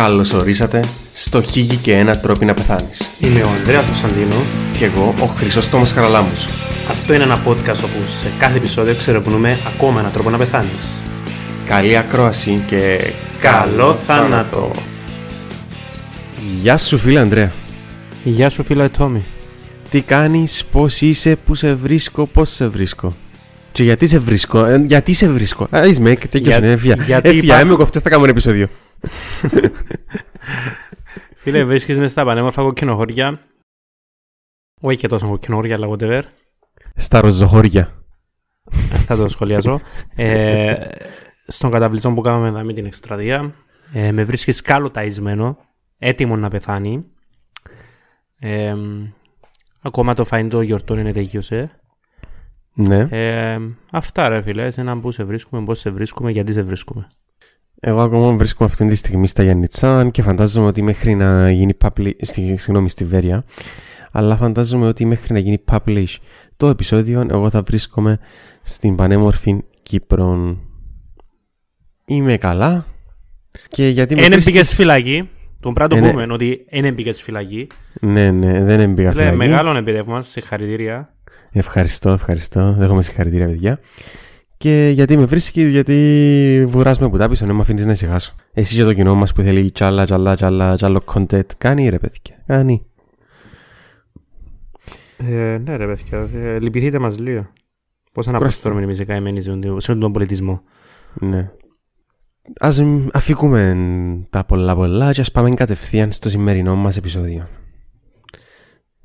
Καλώς ορίσατε στο Χίγη και ένα τρόπο να πεθάνεις. Είμαι ο Ανδρέας Κωνσταντίνο. Και εγώ ο Χρυσόστομος Χαραλάμους. Αυτό είναι ένα podcast όπου σε κάθε επεισόδιο ξερευνούμε ακόμα έναν τρόπο να πεθάνεις. Καλή ακρόαση και Καλό θάνατο. Γεια σου φίλε Ανδρέα. Γεια σου φίλε Τόμι. Τι κάνεις, πώς είσαι, πού σε βρίσκω, πώς σε βρίσκω. Και γιατί σε βρίσκω, ε, γιατί σε βρίσκω. Α, είσαι με, τέτοιος Για- είναι, έφυγα. γιατί Έφυγα, υπάρχω- είμαι εγώ, αυτό θα κάνω ένα επεισόδιο. Φίλε, βρίσκεσαι στα πανέμορφα κοκκινοχώρια. Όχι και τόσο κοκκινοχώρια, αλλά whatever. Στα ροζοχώρια. θα το σχολιάσω. ε, στον καταβλητό που κάναμε εδώ με την εκστρατεία, ε, με βρίσκεις κάλο ταϊσμένο, έτοιμο να πεθάνει. Ε, ακόμα το φάιν το γιορτών είναι τελείωσε. Ναι. Ε, αυτά ρε φίλε, εσένα που σε βρίσκουμε, πώς σε βρίσκουμε, γιατί σε βρίσκουμε. Εγώ ακόμα βρίσκομαι αυτή τη στιγμή στα Γιάννητσάν και φαντάζομαι ότι μέχρι να γίνει publish, στη, συγγνώμη, στη Βέρεια, αλλά φαντάζομαι ότι μέχρι να γίνει publish το επεισόδιο, εγώ θα βρίσκομαι στην πανέμορφη Κύπρο. Είμαι καλά και γιατί με Ένα βρίσκεις- μπήκε στη φυλακή. Τον πρέπει να Ε, το ναι. πούμε ότι δεν μπήκε στη φυλακή. Ναι, ναι, δεν έμπηκα Φίλε, φυλακή. μεγάλο επιδεύμα, συγχαρητήρια. Ευχαριστώ, ευχαριστώ. Δέχομαι συγχαρητήρια, παιδιά. Και γιατί με βρίσκει, γιατί βουράς με πουτάπι, να με αφήνεις να ησυχάσω. Εσύ και το κοινό μας που θέλει τσάλα, τσάλα, τσάλα, τσάλο content. Κάνει ρε παιδιά, κάνει. Ε, ναι, ρε παιδιά, ε, λυπηθείτε μας λίγο. Πώς να Κουραστείτε. προσφέρουμε εμεί οι καημένοι σε τον- σε τον πολιτισμό. Ναι. Ας μ, αφήκουμε τα πολλά πολλά και ας πάμε κατευθείαν στο σημερινό μας επεισόδιο.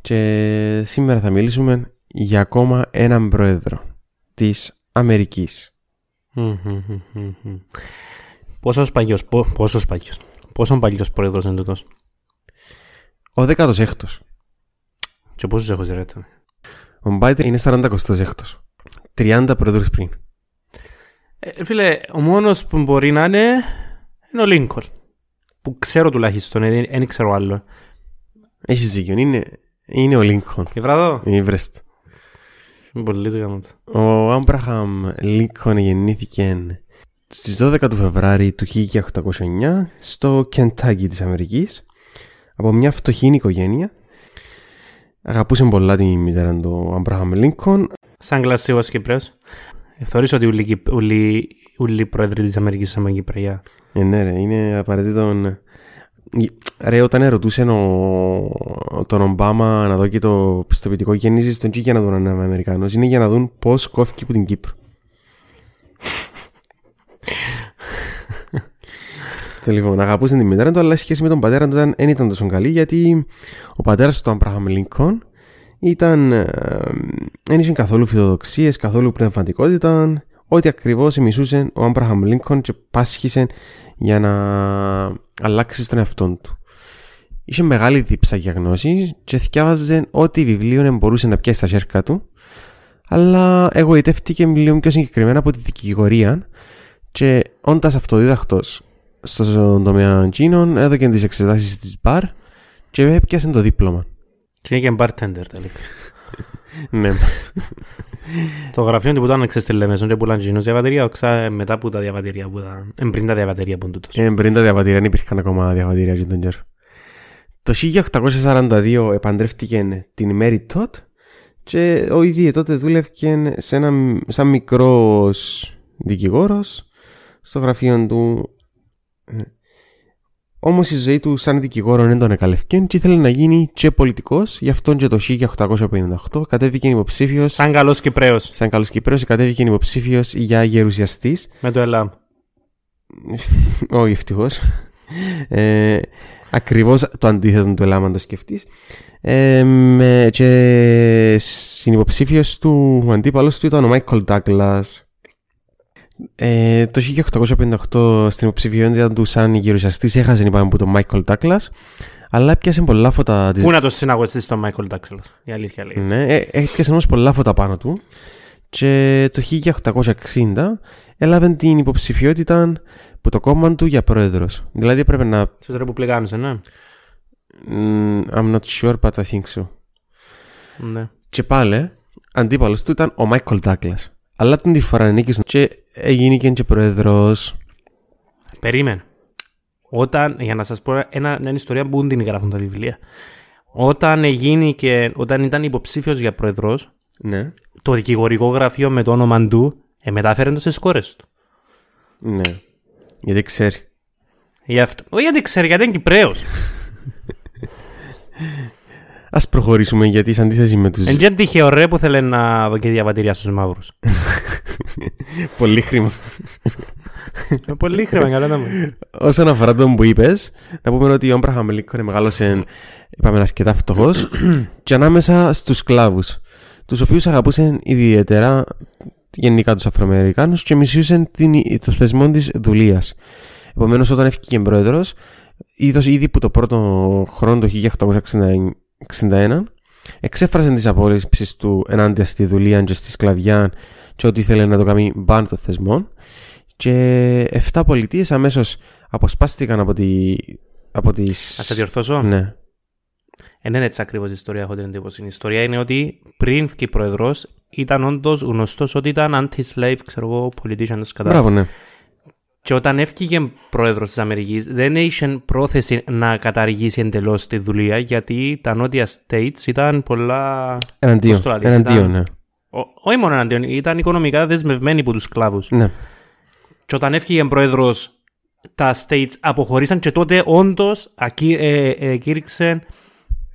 Και σήμερα θα μιλήσουμε για ακόμα έναν πρόεδρο της Αμερικής. Πόσος παλιό, πόσος παλιό. Πόσο παλιός πρόεδρος είναι τούτος; Ο 16ος. Και πόσους έχω ζερέτω. Ο Biden είναι 46ος. 30 πρόεδρους πριν. Ε, φίλε, ο μόνος που μπορεί να είναι είναι ο Λίνκολ. Που ξέρω τουλάχιστον, ε, δεν ξέρω άλλο. Έχεις δίκιο, είναι, είναι ο Λίνκον. Και βράδο, Η Βρέστ. είναι πολύ γαμάτο. Ο Άμπραχαμ Λίνκον γεννήθηκε στις 12 του Φεβράρι του 1809 στο Κεντάκι της Αμερικής από μια φτωχή οικογένεια. Αγαπούσε πολλά τη μητέρα του Άμπραχαμ Λίνκον. Σαν κλασσίγο Κυπρέο. Θεωρήσω ότι ούλοι, Κυπ- ούλοι, ούλοι πρόεδροι της Αμερικής είναι Κυπρέα. Ε, ναι ρε, είναι απαραίτητο... Ρε, όταν ερωτούσε ο, τον Ομπάμα να δω και το πιστοποιητικό γέννηση, τον και για να δουν αν είναι Αμερικανός, είναι για να δουν πώς κόφηκε από την Κύπρο. Το λοιπόν, αγαπούσε την μητέρα του, αλλά η σχέση με τον πατέρα του ήταν, δεν ήταν τόσο καλή, γιατί ο πατέρας του, Αμπραχαμ Λίνκον, ήταν. ε, δεν είχε καθόλου φιλοδοξίες, καθόλου πνευματικότητα. Ό,τι ακριβώς μισούσε ο Άμπραχαμ Λίνκον και πάσχησε για να αλλάξεις στον εαυτό του. Είχε μεγάλη δίψα για γνώση και θυκιάβαζε ό,τι βιβλίο μπορούσε να πιάσει στα χέρια του, αλλά εγωιτεύτηκε λίγο πιο συγκεκριμένα από τη δικηγορία και όντας αυτοδίδακτος στον τομέα εκείνων, έδωκε τις εξετάσεις της μπαρ και έπιασε το δίπλωμα. Και είναι και bartender τελικά. Ναι, το γραφείο του που το άνοιξε στη Λεμεσόν και πουλάνε γίνος διαβατηρία, οξά μετά από τα διαβατηρία που ήταν, ε, πριν τα διαβατηρία που είναι τούτος. Ε, πριν τα διαβατήρια, δεν υπήρχαν ακόμα διαβατήρια για τον καιρό. Το 1842 επαντρεύτηκε την Mary Todd και ο ίδιο τότε δούλευε σε ένα, σαν μικρός δικηγόρος στο γραφείο του. Ε, Όμως η ζωή του σαν δικηγόρο δεν τον εκαλευκέ και ήθελε να γίνει και πολιτικός, γι' αυτό και το 1858 κατέβηκε υποψήφιο. Σαν καλός Κυπρέος Σαν καλός Κυπρέος, κατέβηκε υποψήφιος για γερουσιαστής. με το ΕΛΑΜ. Όχι, ευτυχώς. Ε, Ακριβώς το αντίθετο του Ελλάμα, αν το σκεφτείς. Ε, με- και συνυποψήφιο του ο αντίπαλος του ήταν ο Μάικολ Ντάγκλα. Ε, το 1858 στην υποψηφιότητα του σαν γερουσιαστής έχασε είπαμε από τον Μάικολ Ντάγκλα, αλλά έπιασε πολλά φώτα της Πού να το συναγωνιστεί στον Μάικολ Ντάξελος, η αλήθεια λέει. ναι, ε, έπιασε όμως πολλά φώτα πάνω του. Και το 1860 έλαβε την υποψηφιότητα από το κόμμα του για πρόεδρος. Δηλαδή έπρεπε να. Στους Ρεπουμπλικάνους, ε, ναι. Mm, I'm not sure, but I think so. Ναι. Και πάλι, αντίπαλος του ήταν ο Μάικολ Ντάγκλα. Αλλά την τη φορά νίκησε και έγινε και πρόεδρος. Περίμενε. όταν, για να σας πω ένα, μια ιστορία που την γράφουν τα βιβλία. Όταν γίνει και όταν ήταν υποψήφιος για πρόεδρος, Ναι. το δικηγορικό γραφείο με το όνομα του ε, μετάφερε το στις κόρες του. Ναι. Γιατί ξέρει. Γι' αυτό, όχι γιατί ξέρει, γιατί είναι Κυπρέος. Α προχωρήσουμε γιατί σε αντίθεση με του. Εν και τυχαίο ρε που θέλει να δω και διαβατήρια στους μαύρους. Πολύ χρήμα. Με πολύ χρήμα, καλά να μου. Όσον αφορά τον που είπες, να πούμε ότι ο Άμπραχαμ Λίνκον μεγάλωσε, είπαμε, αρκετά φτωχός και ανάμεσα στους σκλάβους, τους οποίους αγαπούσε ιδιαίτερα γενικά τους Αφροαμερικάνους και μισούσε την, το θεσμό της δουλείας. Επομένως, όταν έφυγε πρόεδρος, είδος ήδη που το πρώτο χρόνο το 1861 εξέφρασε τις απόρριψει του ενάντια στη δουλεία και στη σκλαβιά και ότι ήθελε να το κάνει μπαν των θεσμών και 7 πολιτείες αμέσως αποσπάστηκαν από, τη, από τις... Να σε διορθώσω. Ναι. Δεν είναι έτσι ακριβώς η ιστορία, έχω την εντύπωση. Η ιστορία είναι ότι πριν βγει πρόεδρος, ήταν όντως γνωστός ότι ήταν anti-slave, ξέρω εγώ, politician κατά. Μπράβο, ναι. Και όταν έφυγε πρόεδρος της Αμερικής, δεν είχε πρόθεση να καταργήσει εντελώς τη δουλεία, γιατί τα νότια states ήταν πολλά. Εναντίον, Πώς το λαλείς, εναντίον, ήταν- ναι. Ό- όχι μόνο εναντίον, ήταν οικονομικά δεσμευμένοι από τους σκλάβους. ναι. Και όταν έφυγε πρόεδρος, τα states αποχωρήσαν και τότε όντως κήρυξε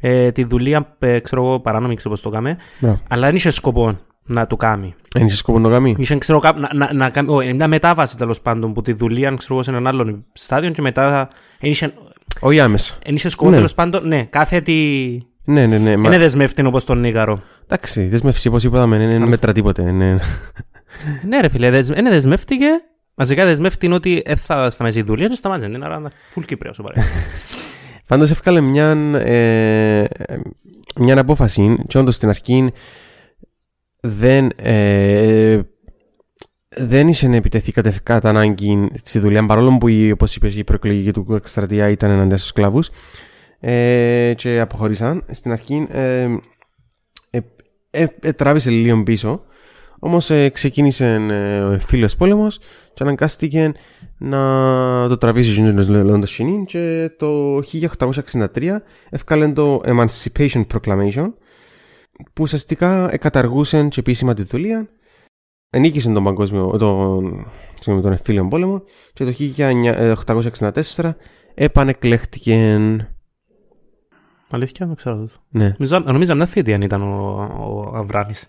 ε, τη δουλεία, ε, ξέρω εγώ, παράνομη, ξέρω πώς το κάμε, Μπράβο. αλλά δεν είχε σκοπό να το κάνει. Δεν είχε σκοπό να το κάνει. Είχε, ξέρω, κά- να, να, να, κάνει- όχι, μια μετάβαση τέλος πάντων που τη δουλεία ξέρω, εγώ, σε έναν άλλον στάδιο και μετά. Δεν είχε, Όχι άμεσα. εν είχε σκοπό Ναι. τέλος πάντων, ναι, κάθε τι. Ναι, ναι, ναι. Μα... Είναι δεσμεύτην όπως τον Νίγαρο. Εντάξει, δέσμευση όπως είπαμε δεν είναι μέτρα τίποτε. Ναι. Ναι, ρε φίλε, δεσμε, είναι δεσμεύτηκε. Μαζικά δεσμεύτηκε ότι δεν θα σταματήσει η δουλεία, δεν σταμάτησε. Είναι άρα εντάξει, full Κύπριος ο παρέα. Πάντως έφκαλε μια, ε, μια απόφαση και όντως στην αρχή δεν, ε, δεν είσαι να επιτεθεί κατ' κατά ανάγκη στη δουλειά παρόλο που η- όπως είπες η προεκλογική του εκστρατεία ήταν εναντίον στους σκλάβους ε, και αποχωρήσαν. Στην αρχή ε, ε, ε, ε, τράβησε λίγο πίσω όμως ε, ξεκίνησε ε, ο φίλος πόλεμος και αναγκάστηκε να το τραβήσει γίνοντας λέγοντας σκηνή και το 1863 έφκαλε το Emancipation Proclamation που ουσιαστικά καταργούσε και επίσημα τη δουλεία ενίκησε τον παγκόσμιο τον, συγγνώμη, τον εμφύλιο πόλεμο και το 1864 επανεκλέχτηκε Αλήθεια, δεν ξέρω αυτό. ναι. Νομίζω, νομίζω μια θητεία ήταν ο, ο Αβράμης.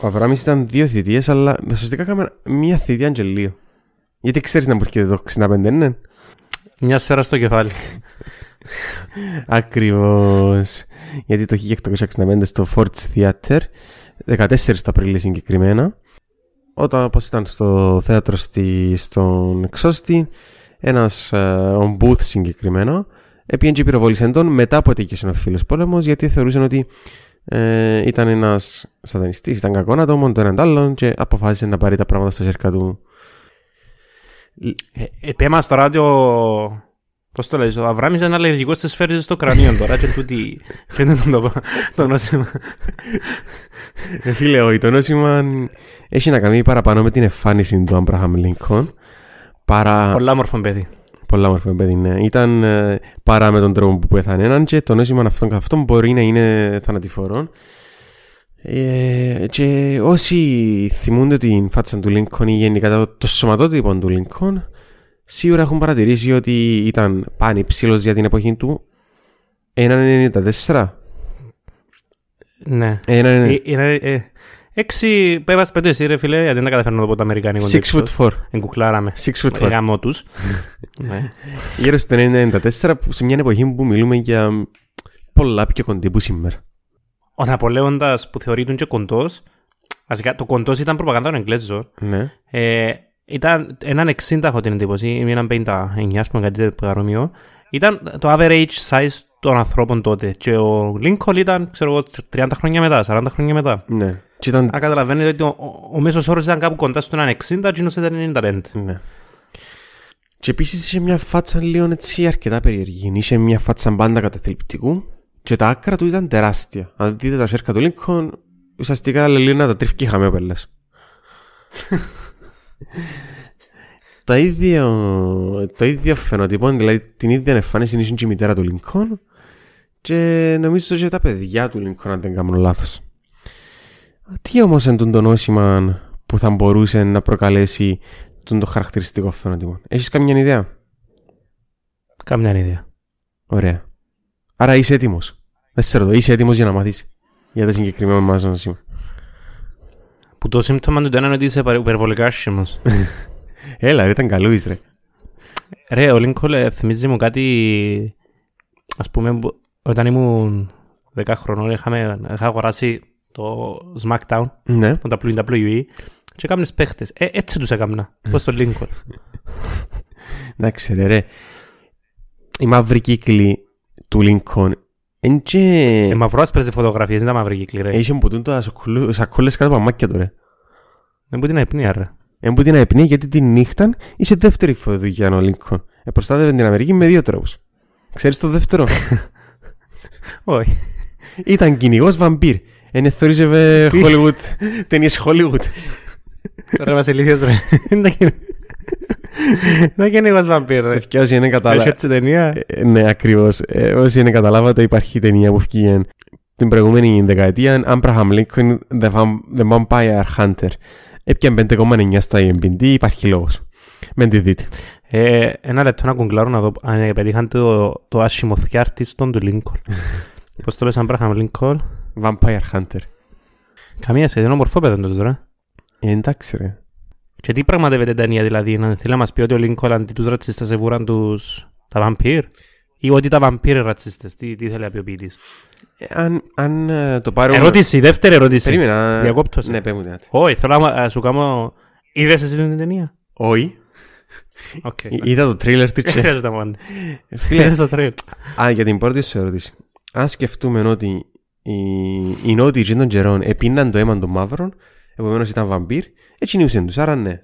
Ο Αβράμις ήταν δύο θητείες αλλά ουσιαστικά έκαμε μία θητεία και λίγο γιατί ξέρεις να μπορείτε το 65 ναι Μια σφαίρα στο κεφάλι. Ακριβώς. Γιατί το 1865 στο Ford's Theater, 14 του Απριλίου συγκεκριμένα, όταν όπως ήταν στο θέατρο στη, στον Ξώστη, ένας ε, ο Booth συγκεκριμένα, έπιεν και πυροβόλησε τον μετά από ατύχησε ο φίλος πόλεμος, γιατί θεωρούσαν ότι ε, ήταν ένας σατανιστής, ήταν κακό άτομο, το έναν άλλον και αποφάσισε να πάρει τα πράγματα στα χέρια του. Ε, Επέμα στο ράδιο. Πώς το λέει, ο Αβράμι είναι αλλεργικός στις σφαίρε στο κρανίο τώρα. Και τούτη. Φαίνεται το, το νόσημα; Ε, Φίλε, όχι, το νόσημα έχει να κάνει παραπάνω με την εμφάνιση του Αμπραχάμ Λίνκον. Παρά. Πολλά όμορφο παιδί. Πολλά μορφή παιδί, ναι. Ήταν ε, παρά με τον τρόπο που πέθανε έναν και το νόσημα αυτόν καθ' αυτόν μπορεί να είναι θανατηφόρο. Ε, και όσοι θυμούνται την φάτσα του Λίνκον ή γενικά το, το σωματότυπο του Λίνκον, σίγουρα έχουν παρατηρήσει ότι ήταν πάνη ψήλος για την εποχή του. Έναν 94. Ναι. Έναν Ε, Είναι. ε, Έξι. Πέβα πέντε εσύ, ρε φίλε, γιατί δεν τα καταφέρνω να το πω το αμερικάνικο. 6 foot 4. Εγκουκλάραμε. 6 foot 4. Γάμο τους. ναι. Γύρω στο 94 που σε μια εποχή που μιλούμε για πολλά πιο κοντή που σήμερα. Ο Ναπολέοντας που θεωρείται και κοντός. Βασικά το κοντός ήταν προπαγάνδα των Εγγλέζων. Ναι. Ε, ήταν έναν 60 έχω την εντύπωση, ή έναν 59 ας πούμε κάτι τέτοιο παρόμοιο. Ήταν το average size των ανθρώπων τότε και ο Lincoln ήταν, ξέρω εγώ, 30 χρόνια μετά, 40 χρόνια μετά. Ναι. Και ήταν Αν καταλαβαίνετε ότι ο, ο, ο μέσος όρος ήταν κάπου κοντά στον 60, εκείνος ήταν 95. Ναι. Και επίσης είχε μια φάτσα λίγο έτσι αρκετά περίεργη. Είχε μια φάτσα μπάντα καταθλιπτικού και τα άκρα του ήταν τεράστια. Αν δείτε τα σέρκα του Λίνκον, ουσιαστικά λέει να τα τρίφκει χαμέ ο πέλες. Το ίδιο, το ίδιο φαινοτυπό, δηλαδή την ίδια εμφάνιση είναι και η μητέρα του Λινκόν και νομίζω και τα παιδιά του Λινκόν αν δεν κάνω λάθος. Τι όμως είναι το νόσημα που θα μπορούσε να προκαλέσει τον το χαρακτηριστικό φαινοτυπό. Έχεις καμιά ιδέα; Καμιά ιδέα. Ωραία. Άρα είσαι έτοιμος. Δεν σε ρωτώ, είσαι έτοιμος για να μάθεις για το συγκεκριμένο μας νόσημα. Που το σύμπτωμα του το είναι ότι είσαι υπερβολικά άσχημος. Έλα, ρε, ήταν καλό ρε. Ρε, ο Λίνκολ ε, θυμίζει μου κάτι, ας πούμε, όταν ήμουν 10 χρονών είχαμε, είχα αγοράσει το SmackDown, Ναι. το WWE και έκανες παίχτες. Ε, έτσι τους έκανα, πώς το Λίνκολ. Εντάξει ρε, ρε. Η μαύρη κύκλη του Lincoln είναι και... Ε, μαυρό άσπρες φωτογραφίες, δεν τα μαύρη κύκλη ρε. Έχει που τα σακούλες- σακούλες κάτω από μάκια του ρε. Δεν μπορεί να υπνία ρε. Εν που την αϊπνεί γιατί τη νύχτα είσαι δεύτερη φωτογραφία ο Lincoln. Ε, προστάτευε την Αμερική με δύο τρόπους. Ξέρεις το δεύτερο; Όχι. Ήταν κυνηγός βαμπύρ. Εν θεωρίζευε Hollywood. Ταινίες Hollywood. Ρε Βασιλίθιος ρε. Δεν τα γίνει. Δεν γίνει εγώ βαμπύρ ρε. Παιδιά, όσοι είναι Έχει κατάλαβα. έτσι ταινία; Ε, Ναι, ακριβώς. Ε, Όσοι είναι καταλάβατε, υπάρχει ταινία που βγήκε την προηγούμενη δεκαετία. Abraham Lincoln, The Vam- The Vampire Hunter. Έπιαν 5,9 στα IMDb, υπάρχει λόγος. Μεν τη δείτε. Ε, ένα λεπτό να κουγκλάρω να δω αν πετύχαν το, το άσχημο θιάρτιστον του Λίνκολ. Πώς το λες Αμπράχαμ Λίνκολ. Vampire Hunter. Καμία σε είναι ομορφό παιδόν το τώρα. Ε, εντάξει ρε. Και τι πραγματεύεται η ταινία δηλαδή, να θέλει να μας πει ότι ο Λίνκολ αντί τους ρατσίστες εβούραν τους τα βαμπύρ. Ή ότι τα βαμπύρ είναι ρατσίστες. Τι, τι θέλει να πει ο ποιητής; Ε, Αν, αν ε, το πάρουμε... Ερώτηση, δεύτερη ερώτηση. Περίμενα. Διακόπτω σε. Ναι, πε μου κάτι. Όχι, θέλω να να σου κάνω... Είδες εσύ την ταινία; Όχι. Οκ. Εί- Είδα το τρέιλερ του Δεν και... χρειάζεται μόνο. Φίλε, Είδες το τρέιλ. α, για την πρώτη σου ερώτηση. Αν σκεφτούμε ότι οι, οι νότιοι και τον καιρόν επίναν το αίμα των μαύρων, επομένως ήταν βαμπύρ, έτσι είναι η ουσία τους, άρα ναι.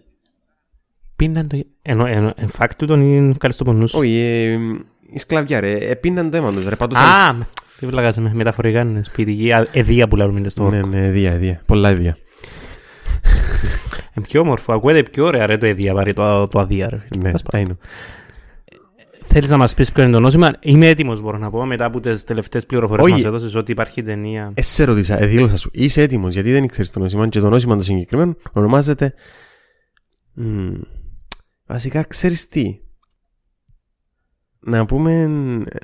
Πίναν το... Ενώ, ενώ, εν fact του τον είναι βγάλεις το πονούς. Όχι, ε, η σκλαβιά ρε, επίναν το αίμα τους ρε, πάντως... Α, τι βλάγας με μεταφορικά είναι σπιτική α, εδία που λέμε στο Ναι, ναι, εδία, εδία. Πολλά εδία. Είναι πιο όμορφο, ακούγεται πιο ωραία ρε το εδία παρή το, το αδία ρε. φίλε. Ναι, Ας πάμε. I know. Θέλεις να μας πεις ποιο είναι το νόσημα; Είμαι έτοιμος μπορώ να πω μετά από τις τελευταίες πληροφορίες Όχι. μας έδωσες ότι υπάρχει ταινία. Ε, σε ρώτησα, ε, δήλωσα σου. Είσαι έτοιμος γιατί δεν ξέρεις το νόσημα και το νόσημα το συγκεκριμένο ονομάζεται. Μμ, βασικά ξέρεις τι. Να πούμε,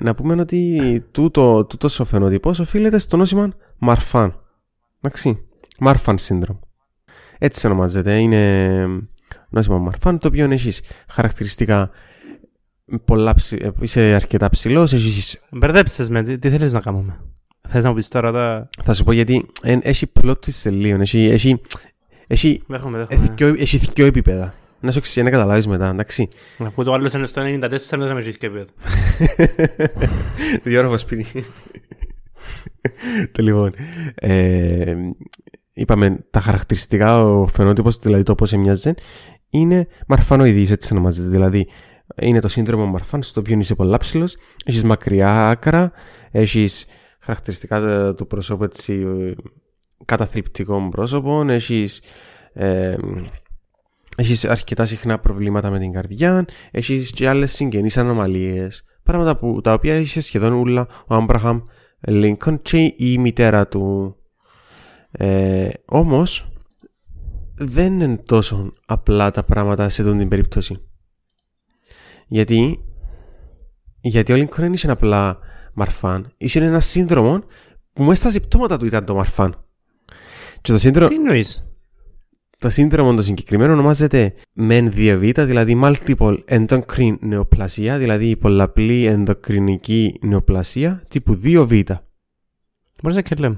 να πούμε ότι τούτο, τούτος ο φαινοτυπός οφείλεται στο νόσημα Marfan. Εντάξει. Marfan syndrome. Έτσι ονομάζεται. Είναι νόσημα Marfan το οποίο έχεις χαρακτηριστικά πολλά ψη... ε, είσαι αρκετά ψηλός, έχεις Μπερδέψες με, τι, τι θέλεις να κάνουμε; Θες να μου πεις τώρα τα... Θα σου πω γιατί εν, έχει plot twist σε λίγο. Έχει, έχει, έχει, Δέχομαι, έχει, δέχομαι. δυο- έχει δυο επίπεδα. Να σου εξηγήσω να καταλάβεις μετά, εντάξει. Αφού το άλλος είναι στο 94, δεν θα με ζήσει και πέρα. Δύο ώρα από σπίτι. το λοιπόν. Ε, είπαμε τα χαρακτηριστικά, ο φαινότυπος, δηλαδή το πώς μοιάζει, είναι μαρφανοειδής, έτσι ονομάζεται. Δηλαδή, είναι το σύνδρομο μαρφάν, στο οποίο είσαι πολλά ψηλός, έχεις μακριά άκρα, έχεις χαρακτηριστικά ε, του προσώπου έτσι, ε, καταθλιπτικών πρόσωπων, έχεις, ε, έχεις αρκετά συχνά προβλήματα με την καρδιά, έχεις και άλλες συγγενείς ανομαλίες, πράγματα που, τα οποία είχε σχεδόν ούλα ο Άμπραχαμ Λίνκον και η μητέρα του. Ε, όμως, δεν είναι τόσο απλά τα πράγματα σε αυτή την περίπτωση. Γιατί, γιατί ο Λίνκον δεν είχε απλά μαρφάν, είχε ένα σύνδρομο που μέσα στα συμπτώματα του ήταν το μαρφάν. Και το σύνδρομο, Τι εννοείς; το σύνδρομο το συγκεκριμένο ονομάζεται MEN2V, δηλαδή Multiple Endocrine Neoplasia, δηλαδή πολλαπλή ενδοκρινική νεοπλασία τύπου 2V. Μπορείς να και λέμε.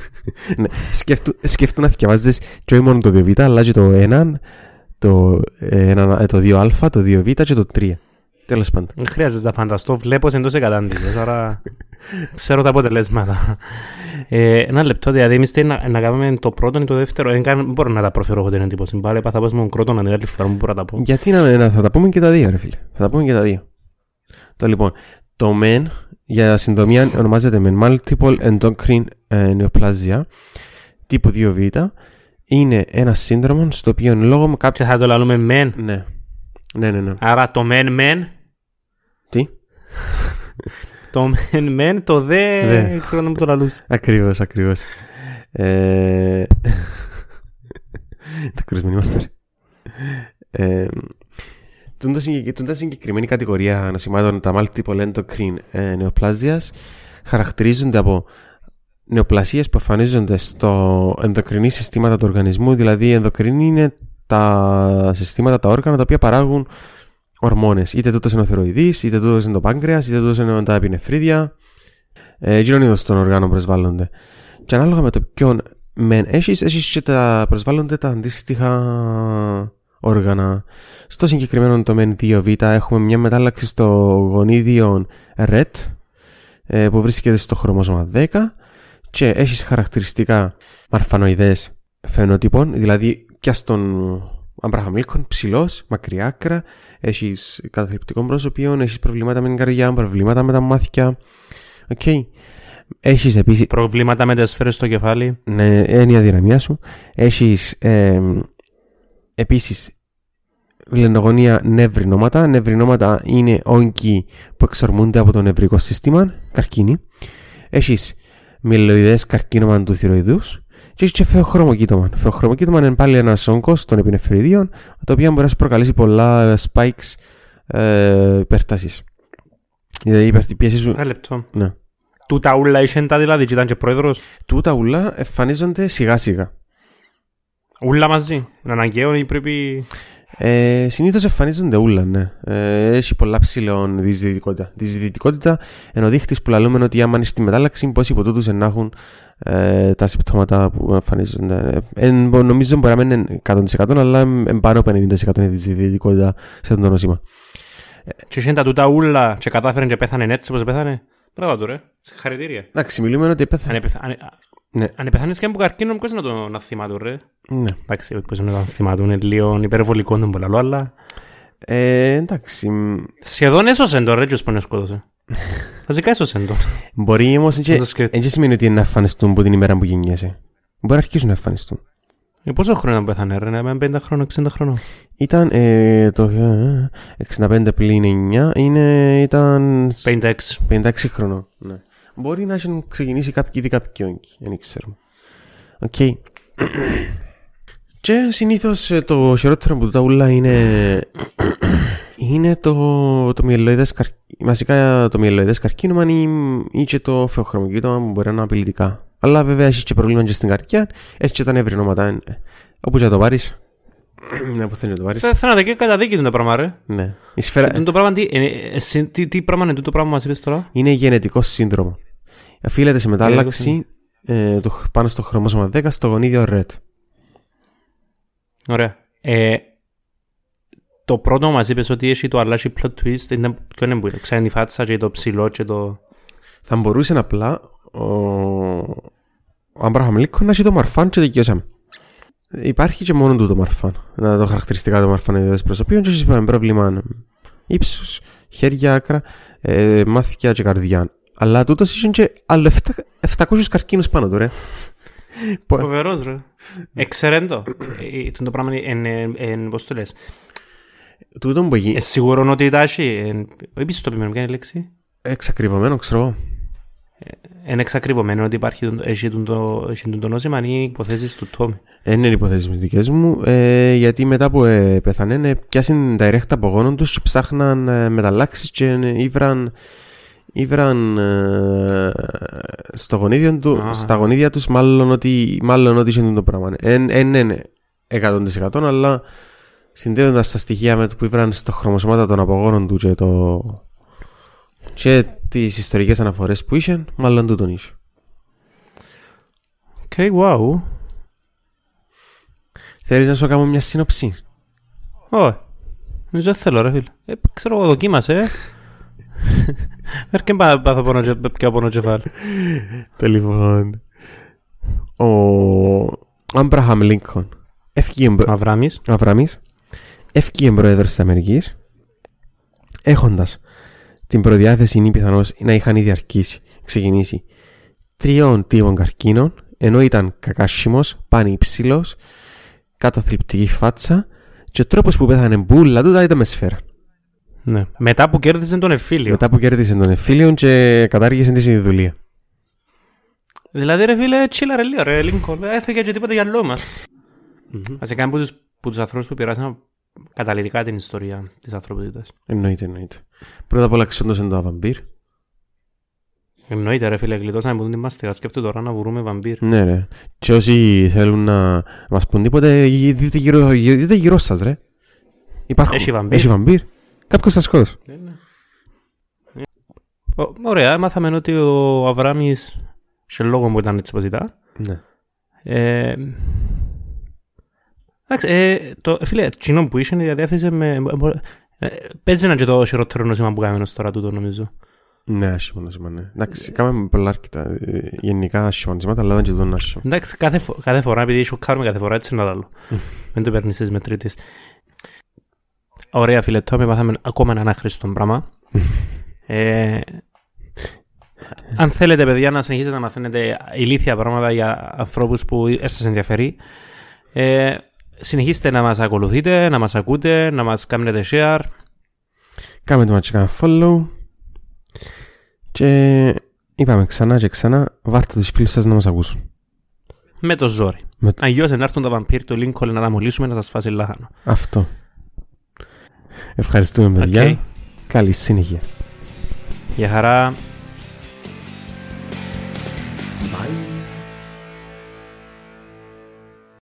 ναι. Σκεφτού, σκεφτού να θυκευάζεις και όχι μόνο το 2Β, αλλά και το 1, το, ε, ένα- ε, το 2α, το 2Β και το 3. Τέλος πάντων. Δεν χρειάζεται να φανταστώ, βλέπω σε εντός εκατάντησες, άρα ξέρω τα αποτελέσματα. Ε, ένα λεπτό, δηλαδή εμείς θέλει να, να κάνουμε το πρώτο ή το δεύτερο, δεν καν- μπορώ να τα προφέρω εγώ την εντύπωση. Πάλι θα πως στον κρότο να την άλλη φορά μου μπορώ να τα πω. Γιατί να, να, θα τα πούμε και τα δύο, ρε φίλε. Θα τα πούμε και τα δύο. Το λοιπόν, το MEN για συντομία ονομάζεται MEN Multiple Endocrine ε, Neoplasia τύπου 2Β. Είναι ένα σύνδρομο στο οποίο λόγω με κάποιο. Και θα το λαλούμε μεν. Ναι. Ναι, ναι, ναι. Άρα το μεν μεν, Τι; το μεν μεν, το δε, Δε. δεν ξέρω να μου το λαλούς. Ακριβώς, ακριβώς. Ε... Τα κρουσμένοι είμαστε. Ε, τούτα συγκεκ- τούτα συγκεκριμένη κατηγορία νοσημάτων, τα multiple endocrine ε, νεοπλάσδιας, χαρακτηρίζονται από νεοπλασίες που εμφανίζονται στο ενδοκρινή συστήματα του οργανισμού, δηλαδή η ενδοκρινή είναι τα συστήματα, τα όργανα τα οποία παράγουν ορμόνες. Είτε τούτος είναι ο θηροειδής, είτε τούτος είναι το πάγκρεας, είτε τούτος είναι τα επινεφρίδια. Ε, εκείνον είδος των οργάνων προσβάλλονται. Και ανάλογα με το ποιον μεν έχεις, έχεις και τα προσβάλλονται τα αντίστοιχα όργανα. Στο συγκεκριμένο το μεν 2β έχουμε μια μετάλλαξη στο γονίδιο RET ε, που βρίσκεται στο χρωμόσωμα 10 και έχεις χαρακτηριστικά μαρφανοειδές φαινότυπον, δηλαδή πια στον Abraham Lincoln, ψηλός, μακριά άκρα, έχεις καταθλιπτικό προσωπείο, έχεις προβλήματα με την καρδιά, προβλήματα με τα μάτια. Οκ. Έχεις επίση Προβλήματα με τις σφαίρες στο κεφάλι. ναι, είναι η αδυναμία σου. Έχεις ε, επίσης βλεννογόνια νευρινώματα. Νευρινώματα είναι όγκοι που εξορμώνται από το νευρικό σύστημα, καρκίνοι. Έχεις μυελοειδέ καρκίνωμα του θηροειδούς. Και έχει και φεοχρωμοκύτωμα. Φεοχρωμοκύτωμα είναι πάλι ένα όγκος των επινεφριδίων, το οποίο μπορεί να σου προκαλέσει πολλά spikes ε, υπέρταση. Δηλαδή η υπερτυπίαση σου. Ένα λεπτό. Ναι. Τούτα ούλα είχαν τα δηλαδή και ήταν και πρόεδρος; Τούτα ούλα εμφανίζονται σιγά σιγά. Ούλα μαζί. Είναι αναγκαίο ή πρέπει... Ε, Συνήθως εμφανίζονται ούλα, ναι. Ε, έχει πολλά ψηλών δυσδυτικότητα. Δυσδυτικότητα είναι ο δείκτη που λαλούμε ότι άμα είναι στη μετάλλαξη, πώ υπό τούτους να έχουν ε, τα συμπτώματα που εμφανίζονται. Ε, εν, μπο- νομίζω μπορεί να μην είναι 100% αλλά εν πάνω από 50% είναι δυσδυτικότητα σε αυτό το νόσημα. Και είχαν τα τούτα ούλα και κατάφεραν και πέθανε έτσι όπως πέθανε. Μπράβο του ρε. Συγχαρητήρια. Εντάξει, μιλούμε ότι Αν, έπεθα. επεθ... αν... Ναι. αν πεθάνεις και από καρκίνο, ποιος είναι το να θυμάτου ρε. Ναι. Εντάξει, ποιος είναι το να θυμάτου. Είναι λίγο υπερβολικό τον πολλά αλλά... Ε, εντάξει. μ, Σχεδόν έσωσεν το ρε και που σκότωσε. Βασικά έσωσεν το. Μπορεί όμως Δεν το σκέφτηκα. δεν σημαίνει ότι είναι να εμφανιστούν από την ημέρα που γεννιέσαι. Μπορεί να αρχίσουν να εμφανιστούν. Ε, πόσο χρόνο να πέθανε ρε, να είμαι 50 χρόνο, 60 χρόνο; Ήταν ε, το ε, 65 πλήν 9 είναι, ήταν 56. 56 χρονών. Ναι. Μπορεί να έχουν ξεκινήσει κάποιοι ήδη κάποιοι όγκοι. Δεν ξέρουμε. Οκ. Και συνήθως το χειρότερο από τα ούλα είναι. είναι το, το μυελοειδές καρ... Βασικά το μυελοειδές καρκίνωμα ή, ή και το φεοχρωμοκύτωμα που μπορεί να είναι απειλητικά. Αλλά βέβαια έχεις και πρόβλημα και στην καρδιά, έχεις και τα νευρινόματα. ε, Όπου και να το πάρεις. ναι, που θέλει να το πάρει. Θε- Θέλω να και καταδίκη του το πράγμα ρε. Ναι. Η σφαίρα... Είναι το πράγμα, τι, ε, ε, εσύ- τι, τι πράγμα είναι τούτο πράγμα μας είπες τώρα; είναι γενετικό σύνδρομο. Οφείλεται σε μετάλλαξη ε, το, πάνω στο χρωμόσωμα 10 στο γονίδιο RET. Ωραία. Ε, το πρώτο μας είπες ότι έχει το αλλάζει plot twist. Είναι, ποιο είναι που είναι. Ξένη φάτσα και το ψηλό και το... Θα μπορούσε απλά ο, ο Άμπραχαμ Λίκον να έχει το μαρφάν και δικαιώσαμε. Υπάρχει και μόνο του το μαρφάν. Να το χαρακτηριστικά του μαρφάν είναι προσωπείων και έχει είπαμε, πρόβλημα ύψους, χέρια, άκρα, ε, μάθηκια και καρδιά. Αλλά τούτος είχε και άλλο 700 καρκίνους πάνω του ρε. Πο- Φοβερός ρε. Εξαιρέντο. Ε, ε, το πράγμα είναι, εν- εν- πώς το λες; Τούτον που Ε, γίνει σίγουρο ότι τα έχει. εν- Όχι πιστοποιημένο, ποια είναι η λέξη; εξακριβωμένο ξέρω εγώ. Είναι εξακριβωμένο ότι υπάρχει τον- έχει τον- το, έχει τον το νόσημα ή υποθέσεις του Τόμι. Δεν είναι υποθέσεις με δικές μου, ε, γιατί μετά που ε, πέθανε, ε, πιάσαν τα ερέχτα από γόνον τους και ψάχναν ε, μεταλλάξεις και ε, ήβραν, ήβραν ε, στο γονίδιο του, Α. στα γονίδια τους, μάλλον ότι, μάλλον ότι είχε το πράγμα. Δεν είναι 100% αλλά συνδέοντας τα στοιχεία με το που ήβραν στα χρωμοσώματα των απογόνων του και, το, και τις ιστορικές αναφορές που είχε, μάλλον του τον είχε. OK, wow. Θέλεις να σου κάνω μια σύνοψη; Όχι. Νομίζω δεν θέλω ρε φίλε. Ε, ξέρω εγώ δοκίμασε. ε. Έρχεται πάθα πόνο και πιο πόνο κεφάλι. Το λοιπόν. Ο Άμπραχαμ Λίνκον έφυγε μπρο- Αβράμις. ο Αβραμής έφυγε πρόεδρο της Αμερικής έχοντας την προδιάθεση ή πιθανώς να είχαν ήδη αρχίσει, ξεκινήσει τριών τύπων καρκίνων ενώ ήταν κακάσιμος, πανύψηλος, καταθλιπτική φάτσα Και ο τρόπος που πέθανε μπούλα του ήταν με σφαίρα. Ναι. Μετά που κέρδισε τον εφήλιο. Μετά που κέρδισε τον εφήλιο και κατάργησε τη δουλεία. Δηλαδή ρε φίλε, τσίλα ρε λίγο ρε Λίνκολ, έφυγε και τίποτα γυαλό μας. Ας έκανε που τους, που τους ανθρώπους που πειράσαν καταλητικά την ιστορία της ανθρωπότητας. Εννοείται, εννοείται. Πρώτα απ' όλα ξόντωσε το αβαμπύρ. Εννοείται ρε φίλε, γλιτώσαμε που την μάστιγα. Σκέφτομαι τώρα να βρούμε βαμπύρ. Ναι ρε. Και όσοι θέλουν να μας πούν τίποτε, δείτε γύρω, δείτε γύρω σας ρε. Υπάρχουν. Έχει βαμπύρ. Έχει βαμπύρ. Κάποιος θα σκότωσε. Ναι, ναι. Ω, Ωραία, μάθαμε ότι ο Αβράμις σε λόγο που ήταν έτσι πως ήταν. Ναι. Ε, Εντάξει, ε, το, φίλε, κοινό που είσαι η διαθέση με... Ε, παίζει ένα και το χειρότερο νόσημα που κάνουμε ως τώρα τούτο νομίζω. Ναι, άσχημα νόσημα, ναι. Εντάξει, κάναμε πολλά αρκετά. ε, Γενικά άσχημα νοσήματα, αλλά δεν και τον άσχημα. Εντάξει, κάθε, φο- κάθε φορά, επειδή σοκάρουμε κάθε φορά, έτσι είναι το άλλο. Δεν το παίρνεις στις μετρήτες. Ωραία, φίλε, τώρα μάθαμε ακόμα ένα άχρηστο πράγμα. ε, αν θέλετε, παιδιά, να συνεχίσετε να μαθαίνετε ηλίθια πράγματα για ανθρώπους που σας ενδιαφέρει, ε, συνεχίστε να μας ακολουθείτε, να μας ακούτε, να μας κάνετε share. Κάμε το μάτσο, κάμε follow. Και είπαμε ξανά και ξανά, βάρτε τους φίλους σας να μας ακούσουν. Με το ζόρι. Με το- Αλλιώς να έρθουν τα βαμπύρ του Lincoln να τα μολύσουμε να σας φάσ' οι λάχανο. Αυτό. Ευχαριστούμε παιδιά. Οκ. Καλή συνέχεια. Γεια χαρά.